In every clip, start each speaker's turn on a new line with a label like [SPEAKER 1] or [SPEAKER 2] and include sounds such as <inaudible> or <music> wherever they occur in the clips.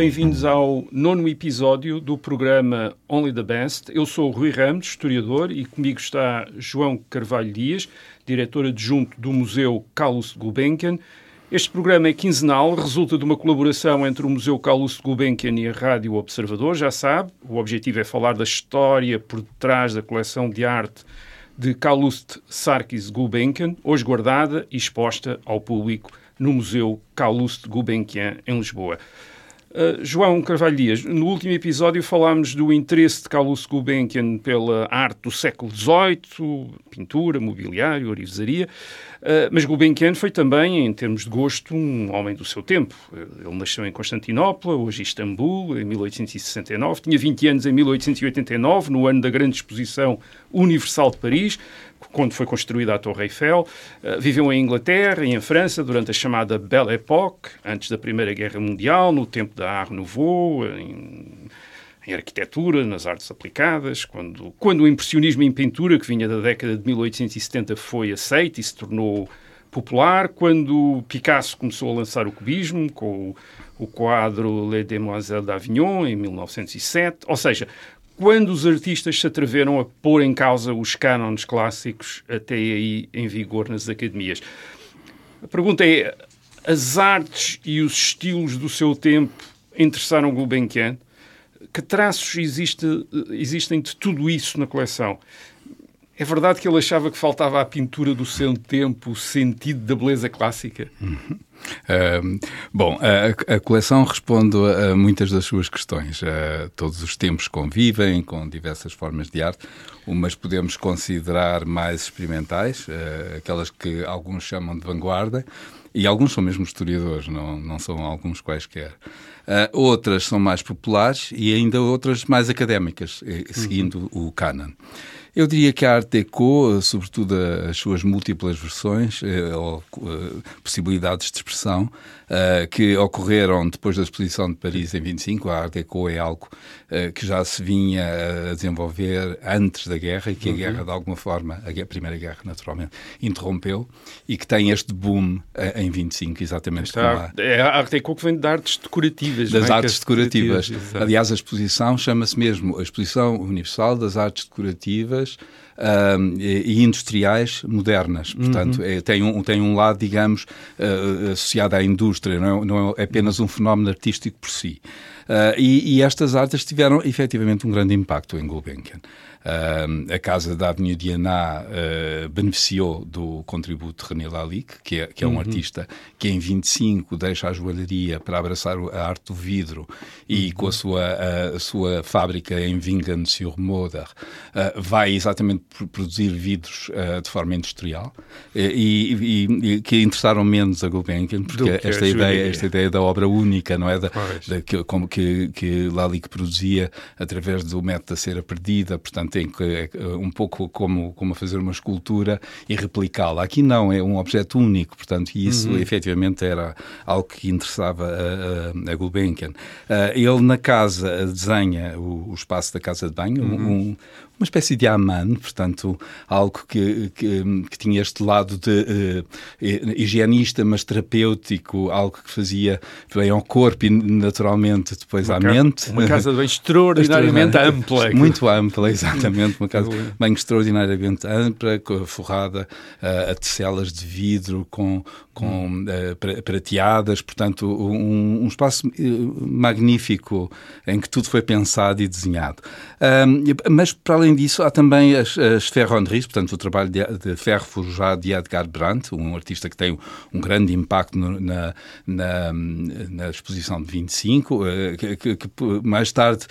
[SPEAKER 1] Bem-vindos ao nono episódio do programa Only the Best. Eu sou Rui Ramos, historiador, e comigo está João Carvalho Dias, diretor adjunto do Museu Carlos Gulbenkian. Este programa é quinzenal, resulta de uma colaboração entre o Museu Carlos Gulbenkian e a Rádio Observador, já sabe. O objetivo é falar da história por detrás da coleção de arte de Calouste Sarkis Gulbenkian, hoje guardada e exposta ao público no Museu Calouste Gulbenkian, em Lisboa. Uh, João Carvalho Dias, no último episódio falámos do interesse de Carlos Gulbenkian pela arte do século XVIII, pintura, mobiliário, orivesaria, uh, mas Gulbenkian foi também, em termos de gosto, um homem do seu tempo. Uh, ele nasceu em Constantinopla, hoje Istambul, em 1869, tinha 20 anos em 1889, no ano da grande exposição universal de Paris, quando foi construída a Torre Eiffel. Uh, viveu em Inglaterra e em França durante a chamada Belle Époque, antes da Primeira Guerra Mundial, no tempo da Art Nouveau, em, em arquitetura, nas artes aplicadas, quando, quando o impressionismo em pintura, que vinha da década de 1870, foi aceito e se tornou popular, quando Picasso começou a lançar o cubismo com o, o quadro Les Demoiselles d'Avignon, em 1907, ou seja, quando os artistas se atreveram a pôr em causa os cânones clássicos até aí em vigor nas academias. A pergunta é: as artes e os estilos do seu tempo interessaram Gulbenkian? Que traços existe, existem de tudo isso na coleção? É verdade que ele achava que faltava à pintura do seu tempo o sentido da beleza clássica?
[SPEAKER 2] Uhum. Uh, bom, a, a, coleção responde a, muitas das suas questões. Uh, todos os tempos convivem com diversas formas de arte. Umas podemos considerar mais experimentais, uh, aquelas que alguns chamam de vanguarda, e alguns são mesmo historiadores, não, não são alguns quaisquer. Uh, outras são mais populares e ainda outras mais académicas, eh, seguindo uhum. o canon. Eu diria que a Art Deco, sobretudo as suas múltiplas versões eh, ou eh, possibilidades de expressão, uh, que ocorreram depois da exposição de Paris em 25. A Art Deco é algo que já se vinha a desenvolver antes da guerra e que a uhum. guerra, de alguma forma, a, Primeira Guerra, naturalmente, interrompeu e que tem este boom em 25, exatamente.
[SPEAKER 1] Está, é a Art Deco que vem de artes decorativas.
[SPEAKER 2] Das é? artes decorativas. decorativas Aliás, a exposição chama-se mesmo a Exposição Universal das Artes Decorativas uh, e industriais modernas. Portanto, uhum. é, tem, um, tem um lado, digamos, uh, associado à indústria, não é, não é apenas um fenómeno artístico por si. Uh, e, e, estas artes tiveram efetivamente um grande impacto em Gulbenkian. A Casa da Avenida Diana uh, beneficiou do contributo de René Lalique, que é, que é um uhum. artista que em 25 deixa a joalharia para abraçar a arte do vidro e uhum. com a sua, a, a, sua fábrica em Vingan-sur-Moder uh, vai exatamente produzir vidros uh, de forma industrial e, e, e, que interessaram menos a Gulbenkian, porque esta ideia, esta ideia da obra única, não é? Da, da que, como que, que Lalique produzia através do método da cera perdida, portanto tem que, é, um pouco como, como fazer uma escultura e replicá-la. Aqui não, é um objeto único, portanto, e isso uhum. efetivamente era algo que interessava a, a, a Gulbenkian. Uh, ele na casa desenha o, o, espaço da casa de banho, uhum. um, uma espécie de Aman, portanto, algo que, que, que tinha este lado de uh, higienista, mas terapêutico, algo que fazia bem ao corpo e naturalmente depois uma à mente.
[SPEAKER 1] Uma casa de banho extraordinariamente ampla.
[SPEAKER 2] Muito ampla, exatamente. Uma casa de banho extraordinariamente ampla, forrada uh, a tecelas de vidro, com, com uh, prateadas, portanto, um, um, espaço magnífico em que tudo foi pensado e desenhado. mas, para além além disso, há também as, as ferronneries, portanto, o trabalho de, de, ferro forjado de Edgar Brandt, um artista que tem um grande impacto no, na, na, na, exposição de 25, eh, que, que, que mais tarde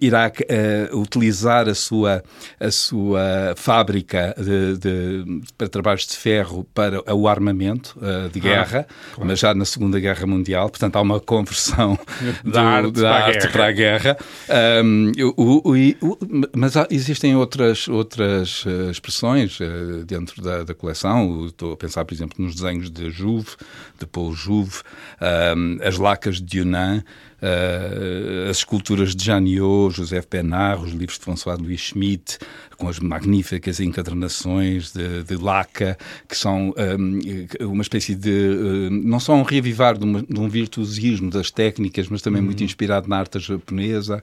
[SPEAKER 2] irá uh, utilizar a sua, a sua fábrica de, de, para trabalhos de ferro para o armamento uh, de ah, guerra, ah, claro. mas já na Segunda Guerra Mundial, portanto, há uma conversão <laughs>
[SPEAKER 1] da, do, arte, da
[SPEAKER 2] para arte, para a guerra. Um, o, o, o, mas há, existe existem outras, outras uh, expressões uh, dentro da, da, coleção. Estou a pensar, por exemplo, nos desenhos de Jouve, de Paul Jouve, um, as lacas de Yunnan, as esculturas de Janiot, José Penard, os livros de François Louis Schmitt, com as magníficas encadernações de, de Laca, que são um, uma espécie de. Uh, não só um reavivar de, uma, de, um virtuosismo das técnicas, mas também uhum. muito inspirado na arte japonesa.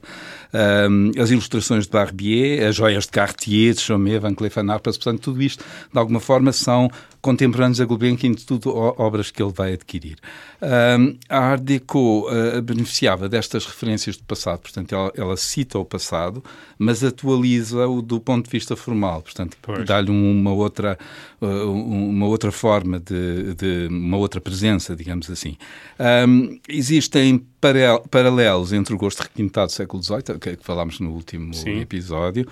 [SPEAKER 2] Um, as ilustrações de Barbier, as joias de Cartier, de Chaumet, Van Cleef Arpels, portanto, tudo isto, de alguma forma, são contemporâneos a Gulbenkian, de tudo obras que ele vai adquirir. Um, a Art Deco uh, beneficiava destas referências do passado, portanto, ela, ela cita o passado, mas atualiza-o do ponto de vista formal, portanto, dá-lhe uma outra, uh, uma outra forma de, de, uma outra presença, digamos assim. Um, existem paralelos entre o gosto requintado do século XVIII, que, que falámos no último Sim. episódio,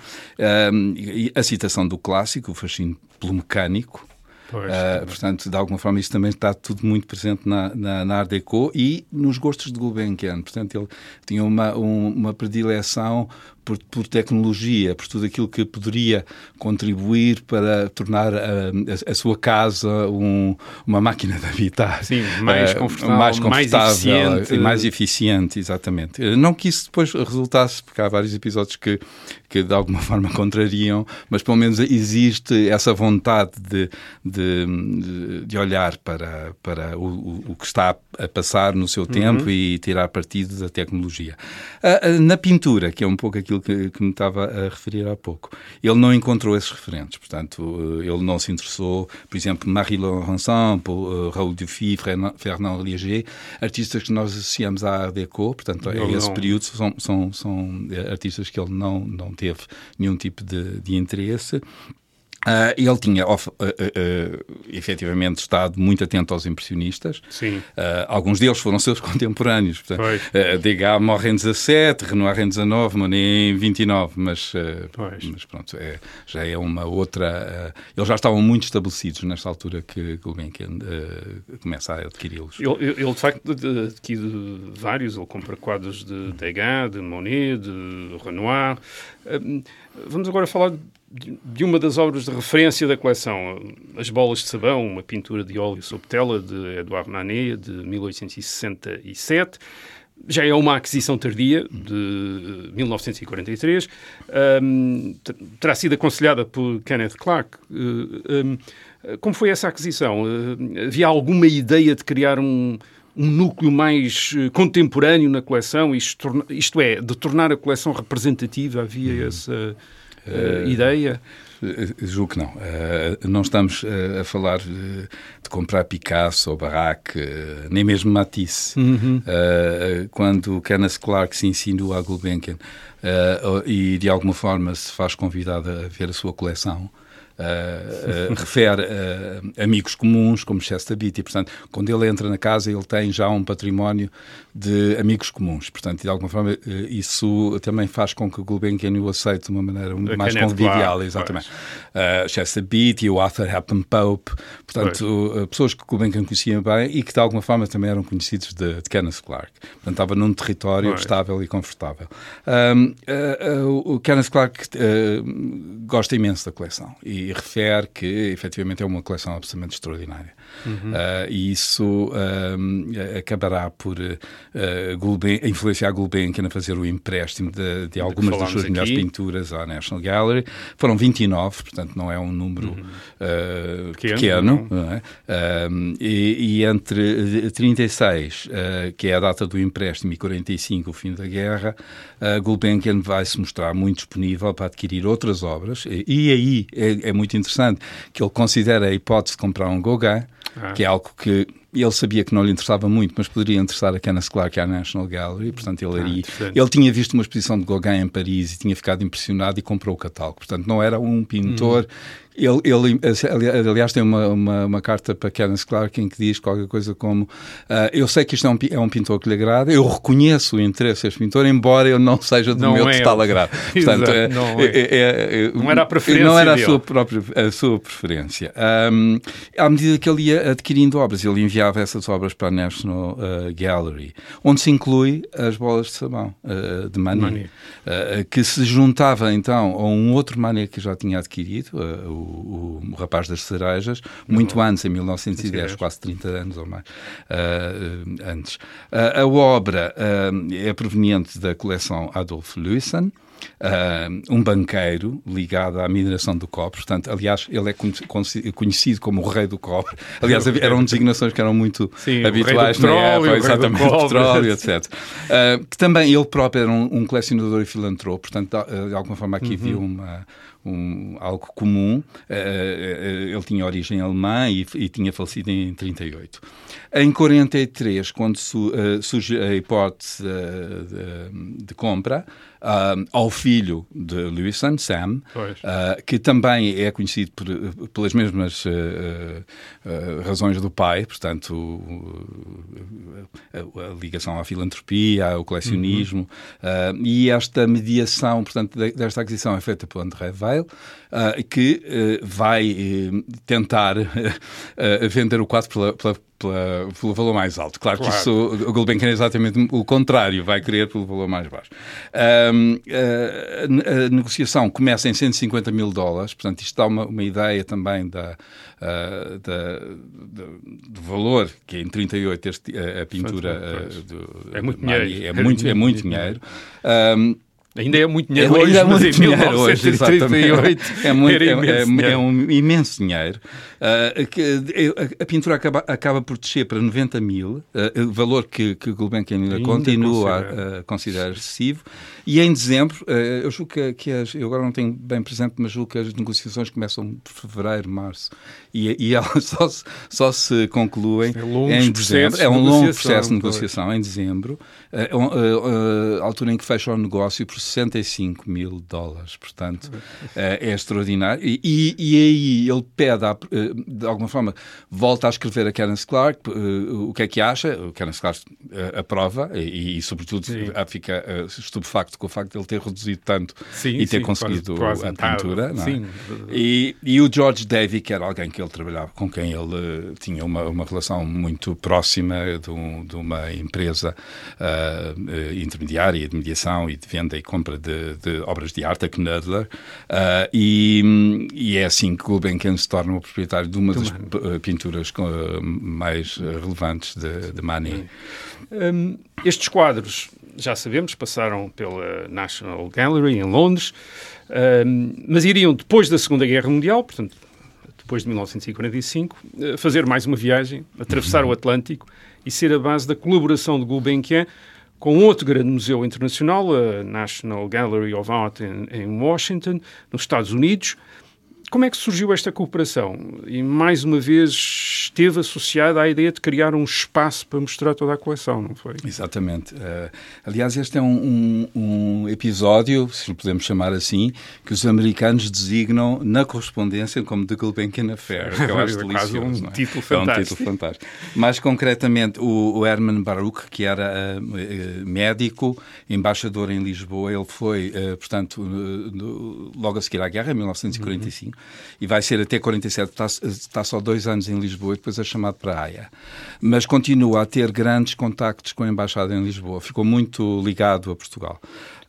[SPEAKER 2] um, e a citação do clássico, o fascínio pelo mecânico, Pois, uh, portanto, de alguma forma, isso também está tudo muito presente na, na, na Art Deco e nos gostos de Gulbenkian. Portanto, ele tinha uma, um, uma predileção por, por, tecnologia, por tudo aquilo que poderia contribuir para tornar a, a, a sua casa um, uma máquina de habitar.
[SPEAKER 1] Sim, mais uh, confortável, mais, confortável mais eficiente.
[SPEAKER 2] E mais eficiente, exatamente. Não que isso depois resultasse, porque há vários episódios que, que de alguma <laughs> forma contrariam, mas pelo menos existe essa vontade de, de, de olhar para, para o, o, que está a passar no seu tempo uhum. e tirar partido da tecnologia. Uh, na pintura, que é um pouco aquilo que, que me estava a referir há pouco. Ele não encontrou esses referentes, portanto, eh, ele não se interessou, por exemplo, Marie Laurencin, uh, Raoul Dufy, Fernand Léger, artistas que nós associamos à Art Deco, portanto, a esse período são, são, são eh, artistas que ele não, não teve nenhum tipo de, de interesse. Uh, ele tinha uh, uh, efetivamente estado muito atento aos impressionistas.
[SPEAKER 1] Sim.
[SPEAKER 2] alguns deles foram seus <laughs> contemporâneos. Portanto, Degas morre em 17, Renoir em 19, Monet em 29, mas, mas pronto, é, já é uma outra. eles já estavam muito estabelecidos nesta altura que Gulbenkian começa a adquiri-los.
[SPEAKER 1] Ele, ele, de facto, adquire vários, ele compra quadros de Degas, de Monet, de Renoir. Vamos agora falar de uma das obras de referência da coleção, As Bolas de Sabão, uma pintura de óleo sob tela de Edouard Manet, de 1867. Já é uma aquisição tardia, de 1943. Um, terá sido aconselhada por Kenneth Clark. Um, como foi essa aquisição? havia alguma ideia de criar um, um núcleo mais eh, contemporâneo na coleção, isto, isto é, de tornar a coleção representativa? Havia uhum. essa uh, ideia?
[SPEAKER 2] Julgo que não. Uh, não estamos uh, a falar de, de, comprar Picasso ou Barraque, uh, nem mesmo Matisse. Uhum. quando Kenneth Clark se insinua a Gulbenkian e de alguma forma se faz convidado a ver a sua coleção, Uh, uh, refere uh, amigos comuns, como Chester Beatty. Portanto, quando ele entra na casa, ele tem já um património de amigos comuns. Portanto, de alguma forma, isso também faz com que o Gulbenkian o aceite de uma maneira mais convivial. Clark, exatamente. Chester Beatty, o Arthur Happen Pope. Portanto, pessoas que o Gulbenkian conhecia bem e que, de alguma forma, também eram conhecidos de, de Kenneth Clark. Portanto, estava num território pois. estável e confortável. Um, o Kenneth Clark gosta imenso da coleção e refere que efetivamente é uma coleção absolutamente extraordinária. Uhum. Uh, e isso uh, acabará por uh, Gulben, influenciar Gulbenkian a fazer o empréstimo de, de algumas das suas aqui. melhores pinturas à National Gallery. Foram 29, portanto não é um número uhum. pequeno, pequeno não. é? e, e, entre 36, que é a data do empréstimo, e 45, o fim da guerra, Gulbenkian vai se mostrar muito disponível para adquirir outras obras. E, e aí é, é muito interessante que ele considera a hipótese de comprar um Gauguin, ah. que é algo que ele sabia que não lhe interessava muito, mas poderia interessar a Kenneth Clark e à National Gallery, portanto ele, ah, ali, ele tinha visto uma exposição de Gauguin em Paris e tinha ficado impressionado e comprou o catálogo. Portanto, não era um pintor hum. Ele, ele, aliás, tem uma, uma, uma, carta para Kenneth Clark em que diz qualquer coisa como: uh, Eu sei que isto é um, é um, pintor que lhe agrada, eu reconheço o interesse deste pintor, embora eu não seja do não meu é total agrado. <laughs>
[SPEAKER 1] Portanto, é, não, é. é, é, não, era a preferência.
[SPEAKER 2] Não era a sua, própria, a sua preferência. Um, à medida que ele ia adquirindo obras. Ele enviava essas obras para a National uh, Gallery, onde se inclui as bolas de sabão uh, de Manet, que se juntava então a um outro Manet que já tinha adquirido, o, o, o, Rapaz das Cerejas, muito antes, em 1910, quase 30 anos ou mais antes. a obra é proveniente da coleção Adolf Lewison. Uh, um banqueiro ligado à mineração do cobre. Portanto, aliás, ele é conhecido como o rei do cobre. Aliás, eram designações que eram muito <laughs>
[SPEAKER 1] Sim,
[SPEAKER 2] habituais
[SPEAKER 1] na época,
[SPEAKER 2] exatamente, do petróleo, <laughs> etc. Uh, que também ele próprio era um, um, colecionador e filantropo, portanto, de alguma forma aqui uhum. havia uma, um, algo comum. Uh, ele tinha origem alemã e, e, tinha falecido em 38. Em 43, quando su, uh, surge a hipótese de, de compra, uh, ao filho de Lewison, Sam, uh, que também é conhecido por, pelas mesmas uh, razões do pai, portanto, a, a, ligação à filantropia, ao colecionismo, uhum. e esta mediação, portanto, desta aquisição é feita por André Weil, que vai tentar <laughs> vender o quadro pela, pela pela, pelo valor mais alto. Claro, claro. que isso, o Gulbenkian é exatamente o contrário, vai querer pelo valor mais baixo. Um, a, a, negociação começa em 150 mil dólares, portanto, isto dá uma, uma ideia também da, uh, da, do valor, que é em 38 este, a, a pintura uh,
[SPEAKER 1] do, é muito dinheiro.
[SPEAKER 2] É muito, é muito <laughs> dinheiro.
[SPEAKER 1] Um, Ainda é muito dinheiro é, hoje, é
[SPEAKER 2] muito mas dinheiro hoje,
[SPEAKER 1] é, muito, é,
[SPEAKER 2] imenso é, é, um imenso dinheiro. Uh, a, a, pintura acaba, acaba por descer para 90 mil, uh, valor que, que Gulbenkian ainda, ainda continua considera. a, a considerar excessivo. E em dezembro, uh, eu julgo que, que as, eu agora não tenho bem presente, mas julgo que as negociações começam por fevereiro, março, e, e <laughs> elas só se, só se concluem
[SPEAKER 1] é
[SPEAKER 2] em dezembro. É um longo processo de negociação em dezembro, a altura em que fecha o negócio por 65 mil dólares. Portanto, é, é extraordinário. E, e, e, aí ele pede, eh, de alguma forma, volta a escrever a Karen Clark eh, o que é que acha. O Karen Clark eh, aprova e, e sobretudo, sim. fica estupefacto com o facto de ele ter reduzido tanto sim, e ter sim, conseguido quase, quase a pintura. É? E, e o George Davy, que era alguém que ele trabalhava, com quem ele tinha uma, uma relação muito próxima de, um, de uma empresa uh, intermediária de mediação e de venda e compra de, de obras de arte, a Knudler, uh, e, e, é assim que Gulbenkian se torna o proprietário de uma das uh, pinturas uh, mais relevantes de, de Manet.
[SPEAKER 1] Um, estes quadros, já sabemos, passaram pela National Gallery em Londres, mas iriam depois da Segunda Guerra Mundial, portanto, depois de 1945, fazer mais uma viagem, atravessar o Atlântico e ser a base da colaboração de Gulbenkian com outro grande museu internacional, a National Gallery of Art em Washington, nos Estados Unidos, como é que surgiu esta cooperação? E, mais uma vez, esteve associada à ideia de criar um espaço para mostrar toda a coleção, não foi?
[SPEAKER 2] Exatamente. Uh, aliás, este é um, um, um, episódio, se podemos chamar assim, que os americanos designam na correspondência como The Gulbenkian Affair, que eu acho <laughs> delicioso.
[SPEAKER 1] um, é? título fantástico.
[SPEAKER 2] é um título fantástico. Mais concretamente, o, o Herman Baruch, que era uh, médico, embaixador em Lisboa, ele foi, uh, portanto, logo a seguir à guerra, em 1945, uhum e vai ser até 47, está, está só dois anos em Lisboa e depois é chamado para a Haia. Mas continua a ter grandes contactos com a Embaixada em Lisboa, ficou muito ligado a Portugal.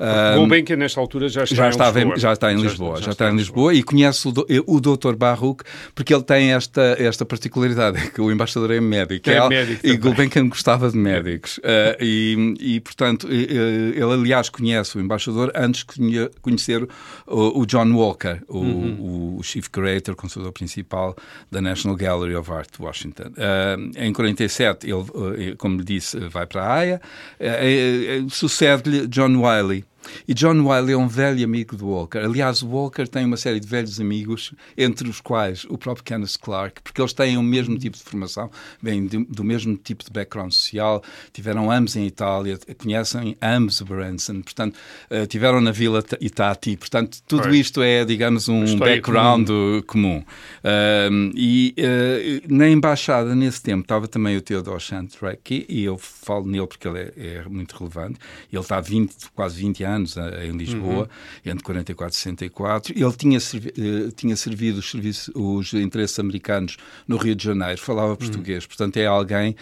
[SPEAKER 1] Um, bem que nesta altura já está
[SPEAKER 2] já
[SPEAKER 1] em
[SPEAKER 2] estava
[SPEAKER 1] Lisboa.
[SPEAKER 2] Em, já está em Lisboa, já, já, já está, está, em Lisboa, e conhece o, o Dr. Baruch porque ele tem esta, esta particularidade, <laughs> que o embaixador é médico.
[SPEAKER 1] É, é médico
[SPEAKER 2] e Gulbenkian gostava de médicos. Uh, <laughs> e, e, portanto, ele aliás conhece o embaixador antes de conhecer o, o John Walker, o, uhum. O, Chief Curator, consultor principal da National Gallery of Art de Washington. Uh, em 47, ele, como lhe disse, vai para a Haia, uh, sucede-lhe John Wiley, e John Wiley é um velho amigo do Walker. Aliás, o Walker tem uma série de velhos amigos, entre os quais o próprio Kenneth Clark, porque eles têm o mesmo tipo de formação, vêm do mesmo tipo de background social, tiveram ambos em Itália, conhecem ambos o Branson, portanto, uh, tiveram na Vila Itati, portanto, tudo isto é, digamos, um background comum. comum. Uh, e uh, na embaixada, nesse tempo, estava também o Theodore Shantrek, e eu falo nele porque ele é, é muito relevante, ele está há 20, quase 20 anos anos em Lisboa, uhum. entre 44 e 64. Ele tinha, servi tinha servido os, serviços, os interesses americanos no Rio de Janeiro, falava português, uhum. portanto é alguém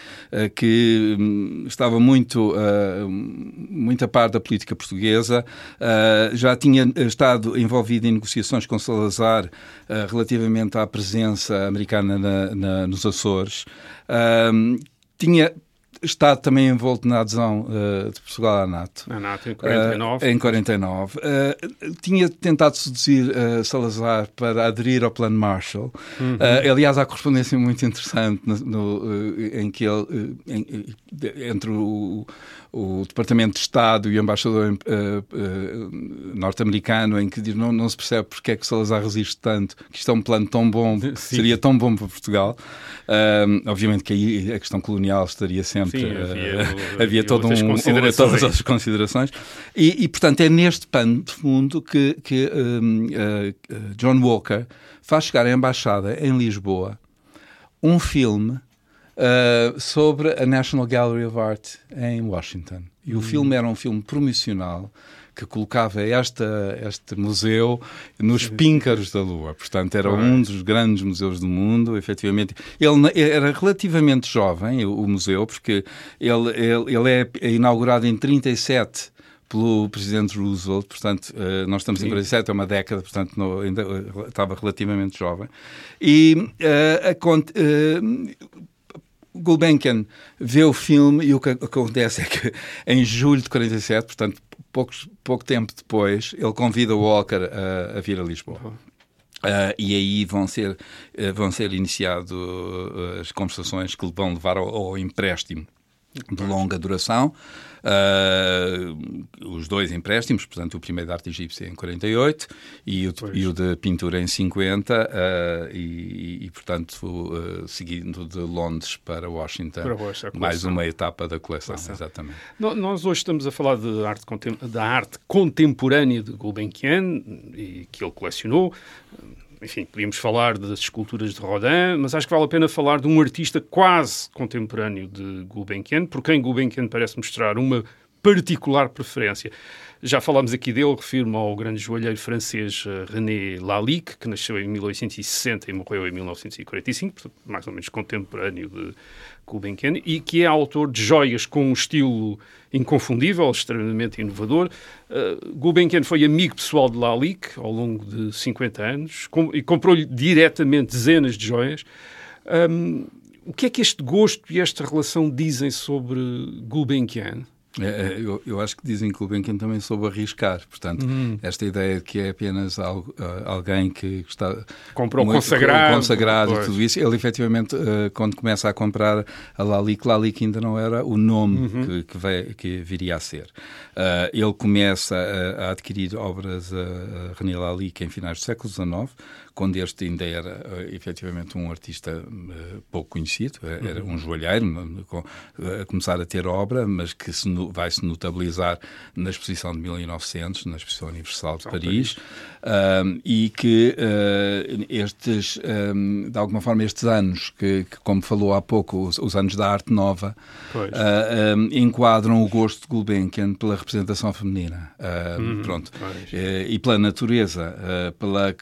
[SPEAKER 2] que um, estava muito, muito a par da política portuguesa, já tinha estado envolvido em negociações com Salazar relativamente à presença americana na, na, nos Açores. Um, tinha estado também envolto na adesão uh, de Portugal à NATO.
[SPEAKER 1] Na NATO, em 49.
[SPEAKER 2] Uh, em 49. Uh, tinha tentado seduzir Salazar para aderir ao Plano Marshall. Uhum. aliás, há correspondência muito interessante no, no, em que ele, em, entre o, o Departamento de Estado e o embaixador norte-americano, em que diz não, não se percebe porque é que Salazar resiste tanto, que isto é um plano tão bom, <laughs> Sim. seria tão bom para Portugal. Obviamente que aí a questão colonial estaria sempre. Sim, havia, havia todo um, um, todas as considerações. E, e, portanto, é neste pano de fundo que, que John Walker faz chegar à embaixada em Lisboa um filme uh, sobre a National Gallery of Art em Washington. E o hum. filme era um filme promocional que colocava esta, este museu nos píncaros da Lua. Portanto, era um dos grandes museus do mundo, efetivamente. Ele era relativamente jovem, o, museu, porque ele, ele, ele é inaugurado em 37 pelo presidente Roosevelt, portanto, uh, nós estamos Sim. em 47, é uma década, portanto, no, ainda uh, estava relativamente jovem. E uh, a, Gulbenkian vê o filme e o que acontece é que em julho de 47, portanto, poucos, pouco tempo depois, ele convida o Walker a, a vir a Lisboa. Uh, e aí vão ser, uh, vão ser iniciadas uh, as conversações que vão levar ao, ao empréstimo de longa duração. Uh, os dois empréstimos, portanto, o primeiro de arte egípcia em 48 e o, e o de pintura em 50, uh, ah, e, e, portanto, uh, seguindo de Londres para Washington, para Washington mais uma etapa da coleção, coleção. exatamente.
[SPEAKER 1] Nós hoje estamos a falar de arte, da arte contemporânea de Gulbenkian, e que ele colecionou enfim, podíamos falar das esculturas de Rodin, mas acho que vale a pena falar de um artista quase contemporâneo de Gulbenkian, por quem Gulbenkian parece mostrar uma particular preferência. Já falámos aqui dele, refiro-me ao grande joalheiro francês eh, René Lalique, que nasceu em 1860 e morreu em 1945, portanto, mais ou menos contemporâneo de Gulbenkian, e que é autor de joias com um estilo inconfundível, extremamente inovador. Uh, Gulbenkian foi amigo pessoal de Lalique ao longo de 50 anos com, e comprou-lhe diretamente dezenas de joias. Um, o que é que este gosto e esta relação dizem sobre Gulbenkian?
[SPEAKER 2] É, é, eu, eu, acho que dizem que o Benkin também soube arriscar. Portanto, uhum. esta ideia de que é apenas algo, uh, alguém que está.
[SPEAKER 1] Comprou muito, consagrado.
[SPEAKER 2] Consagrado e tudo isso. Ele, efetivamente, uh, quando começa a comprar a Lalique, Lalique ainda não era o nome uhum. que, que, veio, que, viria a ser. Uh, ele começa a, a adquirir obras a, a René Lalique em finais do século XIX quando este ainda era uh, efetivamente um artista pouco conhecido, eh, era uhum. um joalheiro, a começar a ter obra, mas que se no, vai se notabilizar na exposição de 1900, na exposição universal de Paris, um, e que uh, estes, um, de alguma forma, estes anos, que, que como falou há pouco, os, os, anos da arte nova, um, enquadram o gosto de Gulbenkian pela representação feminina, uhum. pronto, e pela natureza, pela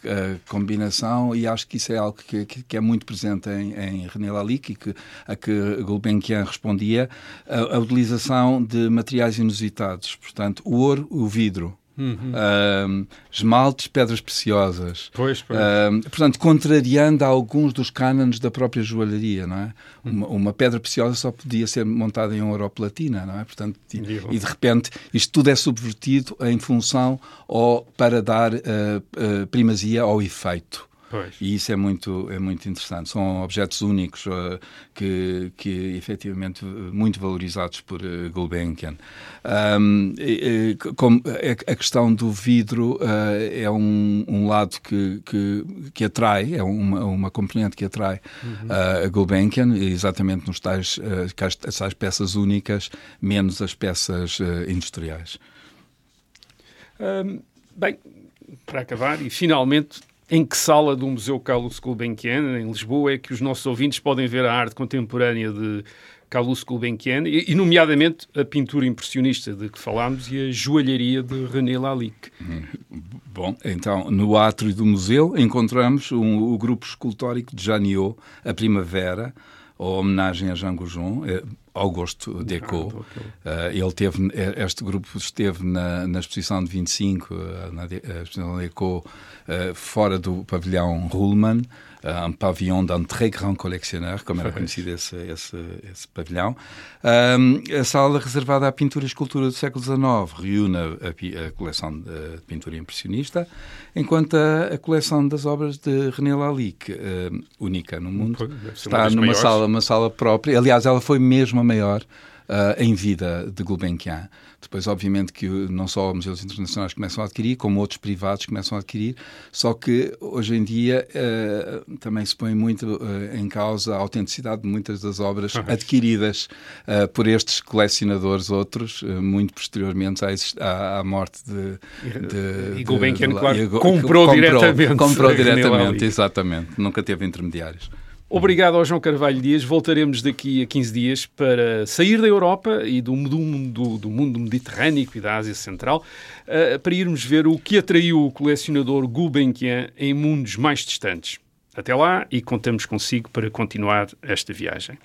[SPEAKER 2] combinação e acho que isso é algo que, que, que é muito presente em, em René Lalique que, a que Gulbenkian respondia, a, a utilização de materiais inusitados, portanto, o ouro, o vidro, Uhum. Uh, esmaltes, pedras preciosas.
[SPEAKER 1] Pois, pois.
[SPEAKER 2] Uh, portanto, contrariando alguns dos cânones da própria joalharia, não é? Uhum. Uma, uma, pedra preciosa só podia ser montada em ouro platina, não é? Portanto, e, e, de repente isto tudo é subvertido em função ou para dar uh, primazia ao efeito.
[SPEAKER 1] Pois.
[SPEAKER 2] E isso é muito, é muito interessante. São objetos únicos uh, que, que efetivamente muito valorizados por uh, Gulbenkian. Um, e, como a, questão do vidro uh, é um, um lado que, que, que, atrai, é uma, uma componente que atrai uhum. a Gulbenkian, exatamente nos tais, uh, tais peças únicas, menos as peças industriais.
[SPEAKER 1] Um, bem, para acabar, e finalmente em que sala do Museu Carlos Gulbenkian, em Lisboa, é que os nossos ouvintes podem ver a arte contemporânea de Carlos Gulbenkian, e, nomeadamente a pintura impressionista de que falámos e a joalharia de René Lalique.
[SPEAKER 2] Bom, então, no átrio do museu encontramos um, o grupo escultórico de Janiot, a Primavera, a homenagem a Jean Goujon, eh, Augusto Deco. Uh, ele teve, este grupo esteve na, na exposição de 25, na, na exposição Deco, uh, fora do pavilhão Ruhlmann, um pavilhão d'un très grand collectionneur, como era conhecido esse, esse, esse pavilhão. Um, a sala reservada à pintura e escultura do século XIX reúne a, a coleção de pintura impressionista, enquanto a, a, coleção das obras de René Lalique, única no mundo, está numa sala, uma sala própria. Aliás, ela foi mesmo maior uh, em vida de Gulbenkian. Depois, obviamente, que não só museus internacionais começam a adquirir, como outros privados começam a adquirir, só que hoje em dia uh, também se põe muito uh, em causa a autenticidade de muitas das obras adquiridas uh, por estes colecionadores, outros, muito posteriormente à, à, à morte de.
[SPEAKER 1] de e Gulbenkian, claro, comprou, comprou diretamente.
[SPEAKER 2] Comprou <laughs> diretamente, exatamente. Nunca teve intermediários.
[SPEAKER 1] Obrigado ao João Carvalho Dias. Voltaremos daqui a 15 dias para sair da Europa e do, do, do mundo mediterrâneo e da Ásia Central uh, para irmos ver o que atraiu o colecionador Gulbenkian em mundos mais distantes. Até lá e contamos consigo para continuar esta viagem.